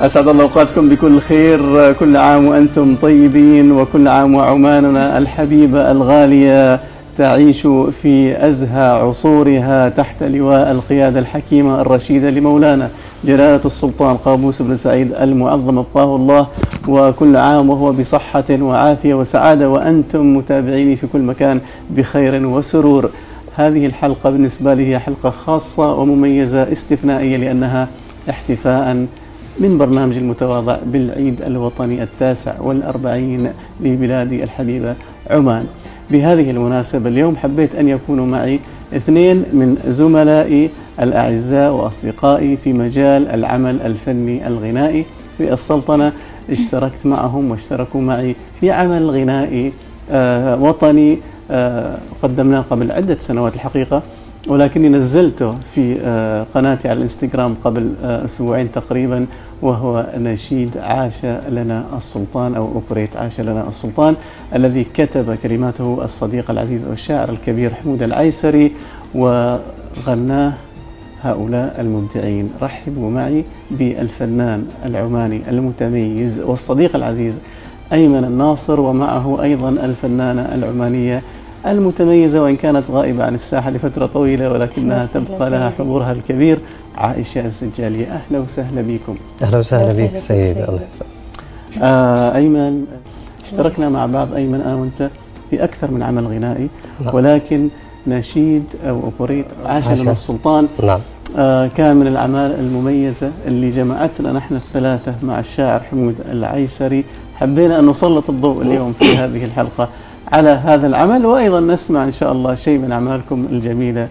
أسعد الله أوقاتكم بكل خير. كل عام وأنتم طيبين وكل عام وعماننا الحبيبة الغالية تعيش في أزهى عصورها تحت لواء القيادة الحكيمة الرشيدة لمولانا جلالة السلطان قابوس بن سعيد المعظم أبقاه الله. وكل عام وهو بصحة وعافية وسعادة وأنتم متابعيني في كل مكان بخير وسرور. هذه الحلقة بالنسبة لي هي حلقة خاصة ومميزة استثنائية لأنها احتفاء من برنامج المتواضع بالعيد الوطني التاسع والأربعين لبلادي الحبيبة عمان. بهذه المناسبة اليوم حبيت أن يكونوا معي اثنين من زملائي الأعزاء وأصدقائي في مجال العمل الفني الغنائي في السلطنة. اشتركت معهم واشتركوا معي في عمل غنائي آه وطني آه قدمناه قبل عدة سنوات الحقيقة ولكني نزلته في آه قناتي على الإنستغرام قبل أسبوعين تقريبا. وهو نشيد عاش لنا السلطان أو أوبريت عاش لنا السلطان الذي كتب كلماته الصديق العزيز والشاعر الكبير حمود العيسري وغناه هؤلاء المبدعين. رحبوا معي بالفنان العماني المتميز والصديق العزيز أيمن الناصر ومعه أيضا الفنانة العمانية المتميزة وإن كانت غائبة عن الساحة لفترة طويلة ولكنها تبقى لها حضورها الكبير. عائشة السجالية أهلا وسهلا بكم. أهلا وسهلا بك سيدي الله آه أيمن اشتركنا مع بعض أيمن أنا وأنت في أكثر من عمل غنائي ولكن نشيد أو أوبريت عاش لنا السلطان. نعم. آه كان من الأعمال المميزة اللي جمعتنا نحن الثلاثة مع الشاعر حمود العيسري. حبينا أن نسلط الضوء اليوم في هذه الحلقة على هذا العمل وأيضا نسمع إن شاء الله شيء من أعمالكم الجميلة آه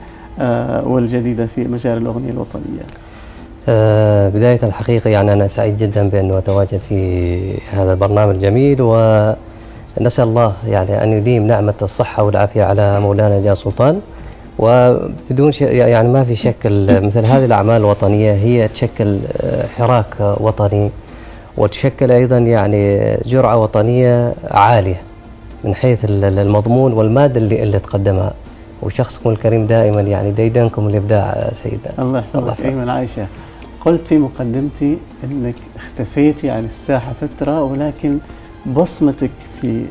والجديدة في مجال الأغنية الوطنية. آه بداية الحقيقة يعني أنا سعيد جدا بأنه أتواجد في هذا البرنامج الجميل ونسأل الله يعني أن يديم نعمة الصحة والعافية على مولانا جلال سلطان. وبدون شيء يعني ما في شك مثل هذه الأعمال الوطنية هي تشكل حراك وطني وتشكل أيضا يعني جرعة وطنية عالية من حيث المضمون والمادة اللي, اللي تقدمها. وشخصكم الكريم دائما يعني ديدنكم الإبداع سيدنا. الله يحفظك. أيمن عائشة قلت في مقدمتي إنك اختفيتي عن الساحة فترة ولكن بصمتك في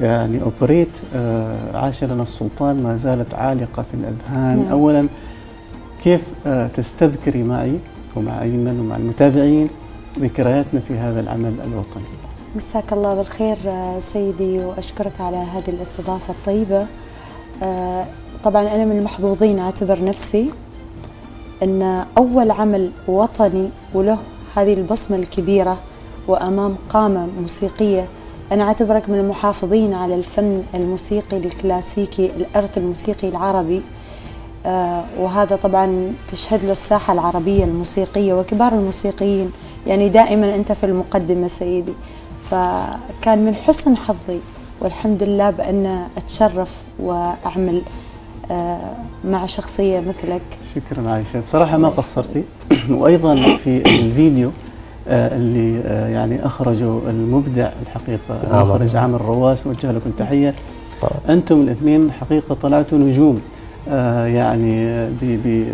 يعني اوبريت آه عاش لنا السلطان ما زالت عالقة في الأذهان. نعم. اولا كيف آه تستذكري معي ومع أيمن ومع المتابعين ذكرياتنا في هذا العمل الوطني؟ مساك الله بالخير سيدي وأشكرك على هذه الإستضافة الطيبة. طبعا أنا من المحظوظين أعتبر نفسي أن أول عمل وطني وله هذه البصمة الكبيرة وأمام قامة موسيقية أنا أعتبرك من المحافظين على الفن الموسيقي الكلاسيكي الإرث الموسيقي العربي وهذا طبعا تشهد له الساحة العربية الموسيقية وكبار الموسيقيين يعني دائما أنت في المقدمة سيدي. فكان من حسن حظي والحمد لله بأن أتشرف وأعمل مع شخصية مثلك. شكرا عائشة. بصراحة ما قصرتي. وأيضا في الفيديو اللي يعني أخرجه المبدع الحقيقة المخرج عامر رواس وجه لكم تحية. أنتم الاثنين حقيقة طلعتوا نجوم. يعني ب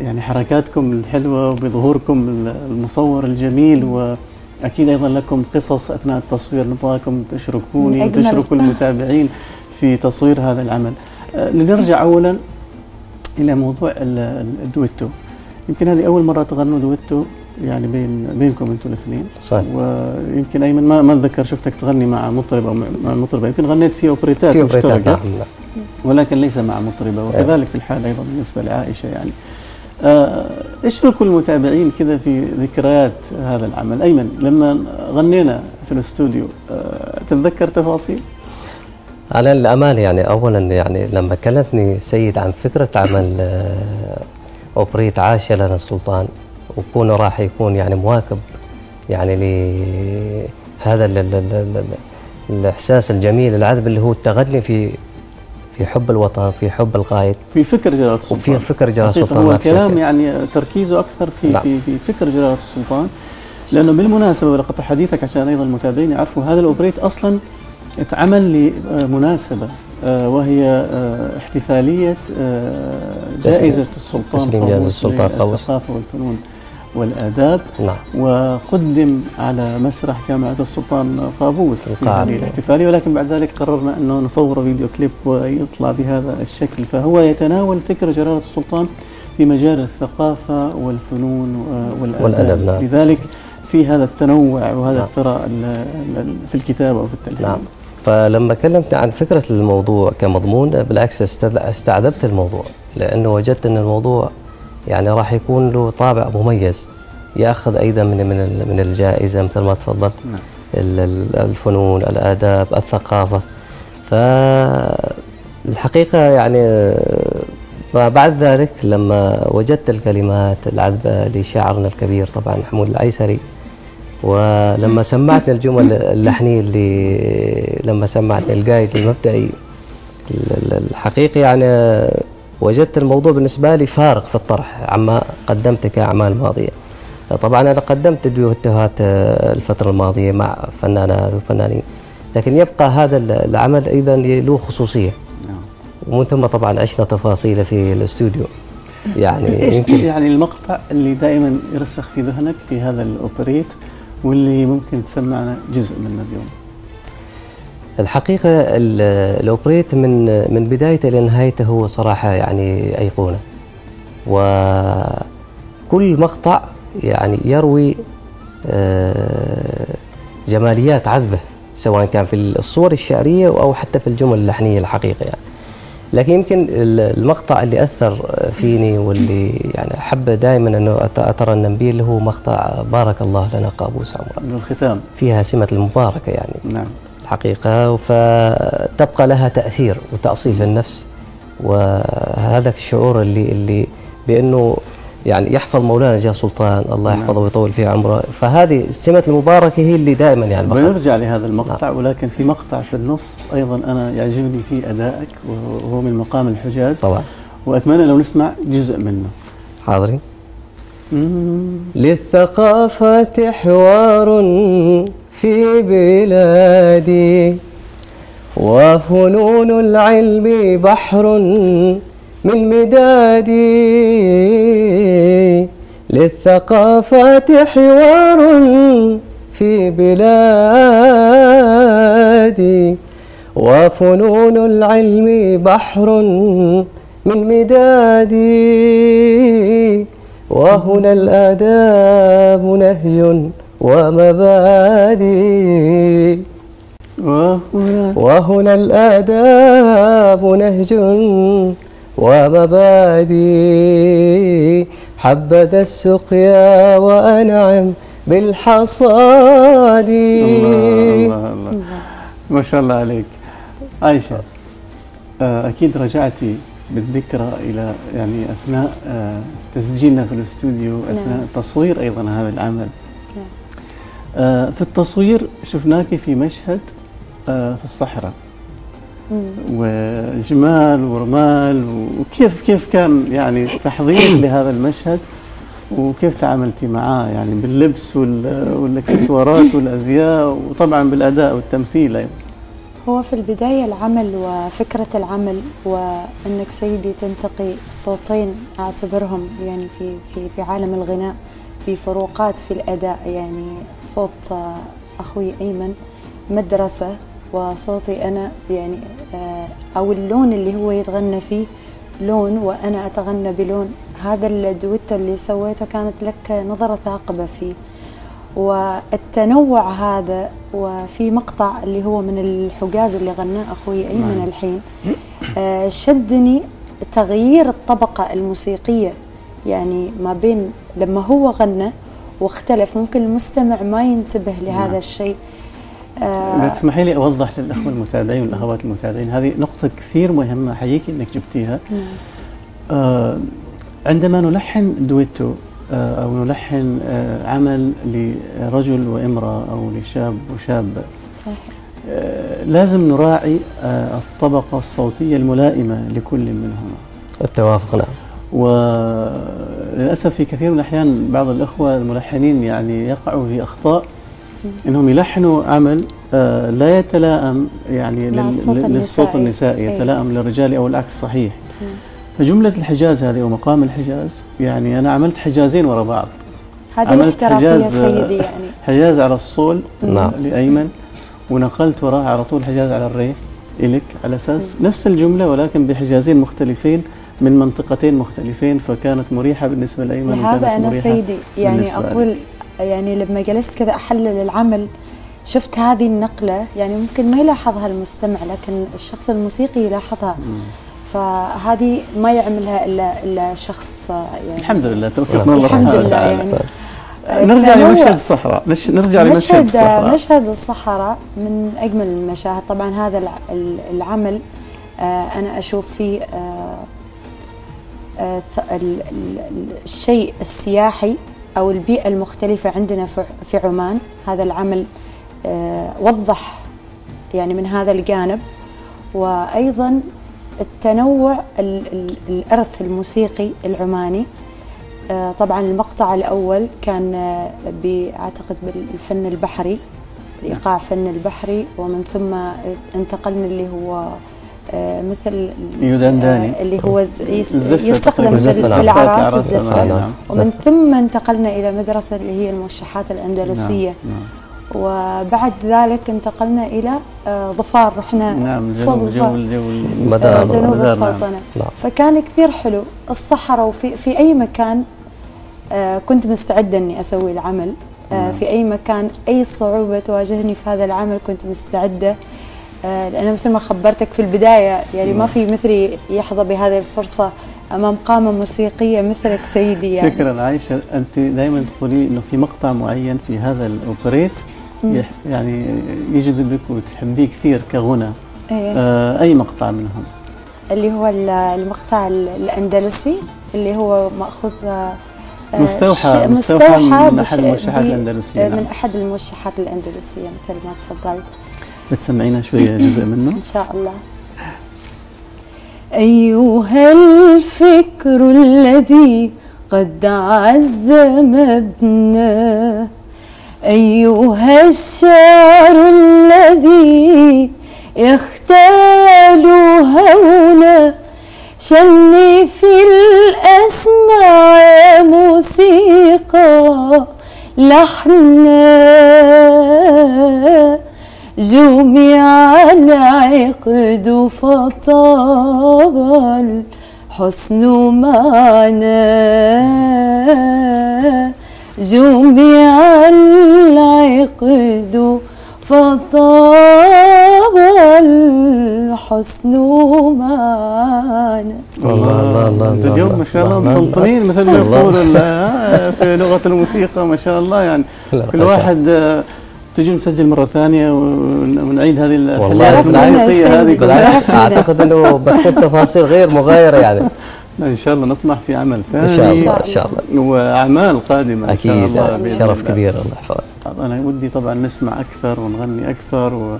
يعني حركاتكم الحلوة وبظهوركم المصور الجميل و أكيد أيضا لكم قصص أثناء التصوير نبغاكم تشركوني وتشركوا المتابعين في تصوير هذا العمل. أه لنرجع اولا إلى موضوع الدويتو. يمكن هذه أول مرة تغنوا دويتو يعني بين بينكم أنتم الاثنين صحيح ويمكن أيمن ما ما أتذكر شفتك تغني مع مطرب أو مع مطربة يمكن غنيت في أوبريتات في أوبريتات نعم ولكن ليس مع مطربة وكذلك في الحال أيضا بالنسبة لعائشة يعني. آه اشركوا المتابعين كذا في ذكريات هذا العمل؟ أيمن لما غنينا في الاستوديو آه تتذكر تفاصيل؟ على الأمانة يعني اولا يعني لما كلمتني السيد عن فكرة عمل آه أوبريت عاش لنا السلطان وكونه راح يكون يعني مواكب يعني لهذا ال ال ال الإحساس الجميل العذب اللي هو التغني في في حب الوطن في حب القائد. في فكر جلالة السلطان. وفي فكر جلالة السلطان هو الكلام يعني تركيزه أكثر في نعم. في في فكر جلالة السلطان لأنه بالمناسبة ولقطع حديثك عشان أيضا المتابعين يعرفوا هذا الأوبريت أصلا اتعمل لمناسبة وهي احتفالية جائزة السلطان تسليم جائزة السلطان الثقافة والفنون. والآداب نعم. وقدم على مسرح جامعة السلطان قابوس في الاحتفالية ولكن بعد ذلك قررنا أنه نصور فيديو كليب ويطلع بهذا الشكل. فهو يتناول فكر جلالة السلطان في مجال الثقافة والفنون و- والآداب. والأدب، نعم. لذلك في هذا التنوع وهذا نعم. الثراء ال- ال- في الكتابة وفي التلحين نعم. فلما كلمت عن فكرة الموضوع كمضمون بالعكس استعذبت الموضوع لأنه وجدت أن الموضوع يعني راح يكون له طابع مميز يأخذ أيضا من من من الجائزة مثل ما تفضلت نعم. ال- ال- الفنون الآداب الثقافة فالحقيقة يعني ما بعد ذلك لما وجدت الكلمات العذبة لشاعرنا الكبير طبعا محمود العيسري ولما سمعتني الجمل اللحنية اللي لما سمعتني القايد المبدئي ال- ال- الحقيقة يعني وجدت الموضوع بالنسبة لي فارق في الطرح عما قدمته كأعمال ماضية طبعا أنا قدمت دويتوهات آه، الفترة الماضية مع فنانات وفنانين لكن يبقى هذا ال- العمل أيضا له خصوصية. نعم. ومن ثم طبعا عشنا تفاصيله في الاستوديو. يعني إيش يمكن يعني المقطع اللي دائما يرسخ في ذهنك في هذا الأوبريت واللي ممكن تسمعنا جزء منه اليوم؟ الحقيقة ال- الأوبريت من من بدايته لنهايته هو صراحة يعني أيقونة. وكل مقطع يعني يروي آه، جماليات عذبة سواء كان في الصور الشعرية أو حتى في الجمل اللحنية الحقيقة يعني. لكن يمكن ال- المقطع اللي أثر فيني واللي يعني أحب دائما أنه أت- أترنم به اللي هو مقطع بارك الله لنا قابوس عمران. من الختام فيها سمة المباركة يعني. نعم. الحقيقة فتبقى لها تأثير وتأصيل في النفس. وهذا الشعور اللي اللي بأنه يعني يحفظ مولانا جاه سلطان الله يحفظه ويطول في عمره. فهذه السمة المباركة هي اللي دائما يعني بنرجع لهذا المقطع ولكن في مقطع في النص أيضا أنا يعجبني فيه أدائك وهو من مقام الحجاز. طبعا. وأتمنى لو نسمع جزء منه. حاضرين. للثقافة حوار في بلادي. وفنون العلم بحر من مدادي. للثقافة حوار في بلادي. وفنون العلم بحر من مدادي. وهنا الآداب نهج ومبادئ. وهنا وهنا الآداب نهج ومبادئ. حبذا السقيا وأنعم بالحصاد. الله الله الله. ما شاء الله عليك. عائشة آه، أكيد رجعتي بالذكرى إلى يعني أثناء آه، تسجيلنا في الاستوديو أثناء نعم. تصوير أيضا هذا العمل. نعم. آه، في التصوير شفناك في مشهد آه، في الصحراء. وجمال ورمال وكيف كيف كان يعني تحضيرك لهذا المشهد؟ وكيف تعاملتي معاه؟ يعني باللبس وال- والإكسسوارات والأزياء وطبعا بالأداء والتمثيل أيضا. هو في البداية العمل وفكرة العمل وأنك سيدي تنتقي صوتين أعتبرهم يعني في في في عالم الغناء. في فروقات في الأداء يعني صوت أخوي أيمن مدرسة وصوتي أنا يعني آه، أو اللون اللي هو يتغنى فيه لون وأنا أتغنى بلون. هذا الدويتو اللي سويته كانت لك نظرة ثاقبة فيه. والتنوع هذا وفي مقطع اللي هو من الحجاز اللي غناه أخوي أيمن نعم. الحين آه، شدني تغيير الطبقة الموسيقية. يعني ما بين لما هو غنى واختلف ممكن المستمع ما ينتبه لهذا نعم. الشيء. آه، تسمحي لي أوضح للأخوة المتابعين والأخوات المتابعين. هذه نقطة كثير مهمة أحييك إنك جبتيها. نعم. آه، عندما نلحن دويتو آه، أو نلحن آه، عمل لرجل وامرأة أو لشاب وشابة صح آه، لازم نراعي آه، الطبقة الصوتية الملائمة لكل منهما. التوافق نعم. وللأسف في كثير من الأحيان بعض الأخوة الملحنين يعني يقعوا في أخطاء أنهم يلحنوا عمل آه، لا يتلائم يعني للصوت النسائي. النسائي أي. يتلائم للرجال أو العكس صحيح. فجملة الحجاز هذه ومقام الحجاز يعني أنا عملت حجازين ورا بعض هذه عملت الاحترافية حجاز سيدي يعني حجاز على الصول نعم. لأيمن ونقلت وراه على طول حجاز على الري إلك على أساس نفس الجملة ولكن بحجازين مختلفين من منطقتين مختلفين فكانت مريحة بالنسبة لأيمن لهذا وكانت أنا سيدي يعني. أقول يعني لما جلست كذا أحلل العمل شفت هذه النقلة يعني ممكن ما يلاحظها المستمع لكن الشخص الموسيقي يلاحظها فهذه ما يعملها إلا إلا شخص يعني الحمد لله توفيق. من الله الحمد سبحانه لله وتعالى يعني طيب. نرجع. لمشهد الصحراء مش نرجع لمشهد مشهد الصحراء مشهد الصحراء من أجمل المشاهد طبعا هذا الع- ال- العمل آه، أنا أشوف فيه الشيء السياحي أو البيئة المختلفة عندنا في عمان. هذا العمل آه، وضح يعني من هذا الجانب. وأيضا التنوع ال- ال- الإرث الموسيقي العماني. آه، طبعا المقطع الأول كان آه، باعتقد بالفن البحري الإيقاع فن البحري. ومن ثم انتقلنا اللي هو مثل يودنداني. آه، اللي هو الزفة يستخدم. في الزفة، في نعم. نعم. نعم. ومن ثم انتقلنا إلى مدرسة اللي هي الموشحات الأندلسية نعم. وبعد ذلك انتقلنا إلى آه، ظفار رحنا نعم جنوب. آه، جنوب مدار، نعم. نعم. فكان كثير حلو الصحراء وفي في أي مكان آه، كنت مستعدة إني أسوي العمل آه، نعم. في أي مكان أي صعوبة تواجهني في هذا العمل كنت مستعدة آه، لأن مثل ما خبرتك في البداية يعني ما في مثلي يحظى بهذه الفرصة أمام قامة موسيقية مثلك سيدي يعني. شكرا عايشة أنت دائما تقولي أنه في مقطع معين في هذا الأوبريت يعني يجذبك وتحبيه كثير كغنى. إيه. آه أي مقطع منهم؟ اللي هو ال- المقطع ال- الأندلسي اللي هو مأخوذ آه، آه، مستوحى- مستوحى من أحد الموشحات الأندلسية، آه، نعم. من أحد الموشحات الأندلسية مثل ما تفضلت. بتسمعينا شوية جزء منه؟ إن شاء الله. أيها الفكر الذي قد عز مبناه أيها الشعر الذي يختال هونا شني في الأسماع موسيقى لحنا. جميعا عقد فطاب الحسن معنا جميعا العقد فطاب الحسن معنا الله الله الله الله اليوم الله ما شاء الله الله. مسلطنين مثل ما ال- في لغة الموسيقى ما شاء الله يعني. كل واحد آه، تجي نسجل مرة ثانية ون- ونعيد هذه والله هذه. أعتقد إنه بتكون تفاصيل غير مغايرة يعني إن شاء الله نطمح في عمل ثاني ان شاء الله. إن شاء الله وأعمال قادمة إن شاء أكيد الله شرف الله. كبير الله يحفظك أنا ودي طبعا نسمع أكثر ونغني أكثر و...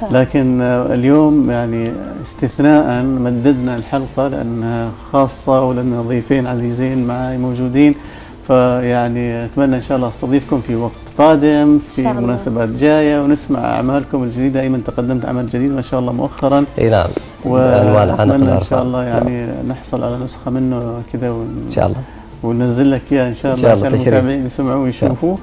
صح. لكن آه، اليوم يعني استثناء مددنا الحلقة لأنها خاصة ولأن ضيفين عزيزين معي موجودين فيعني أتمنى إن شاء الله أستضيفكم في وقت قادم في. مناسبات جاية ونسمع أعمالكم الجديدة. أيمن تقدمت عمل جديد ما شاء الله مؤخرا. إي نعم. وأتمنى إن. شاء الله يعني نحصل على نسخة منه كذا ون... إن شاء الله. وننزل لك اياه إن شاء إن الله شاء الله. عشان. المتابعين يسمعوه ويشوفوه.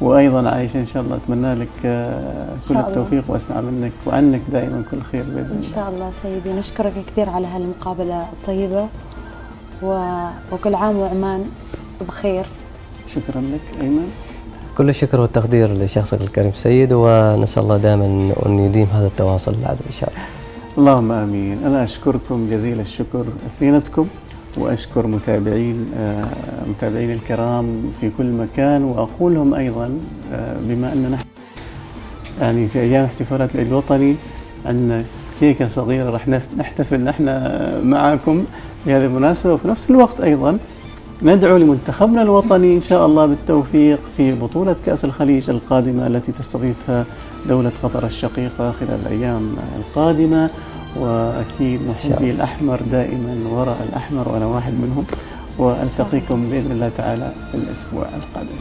وأيضا عايشه إن شاء الله. أتمنى لك آه، كل. التوفيق وأسمع منك وعنك دائما كل خير بإذن إن الله. شاء الله سيدي. نشكرك كثير على هالمقابلة الطيبة. و... وكل عام وعمان بخير. شكرا لك. أيمن. كل الشكر والتقدير لشخصك الكريم سيد ونسأل الله دائما أن يديم هذا التواصل العذب إن شاء الله. اللهم آمين. أنا أشكركم جزيل الشكر اثنينتكم وأشكر متابعين آه، متابعين الكرام في كل مكان وأقول لهم أيضا آه، بما نحن يعني في أيام احتفالات العيد الوطني عندنا كيكه صغيرة راح نحتفل نحن معكم بهذه المناسبة وفي نفس الوقت أيضا ندعو لمنتخبنا الوطني إن شاء الله بالتوفيق في بطولة كأس الخليج القادمة التي تستضيفها دولة قطر الشقيقة خلال الأيام القادمة. وأكيد محبي الأحمر دائما وراء الأحمر وأنا واحد منهم. وألتقيكم بإذن الله تعالى في الأسبوع القادم.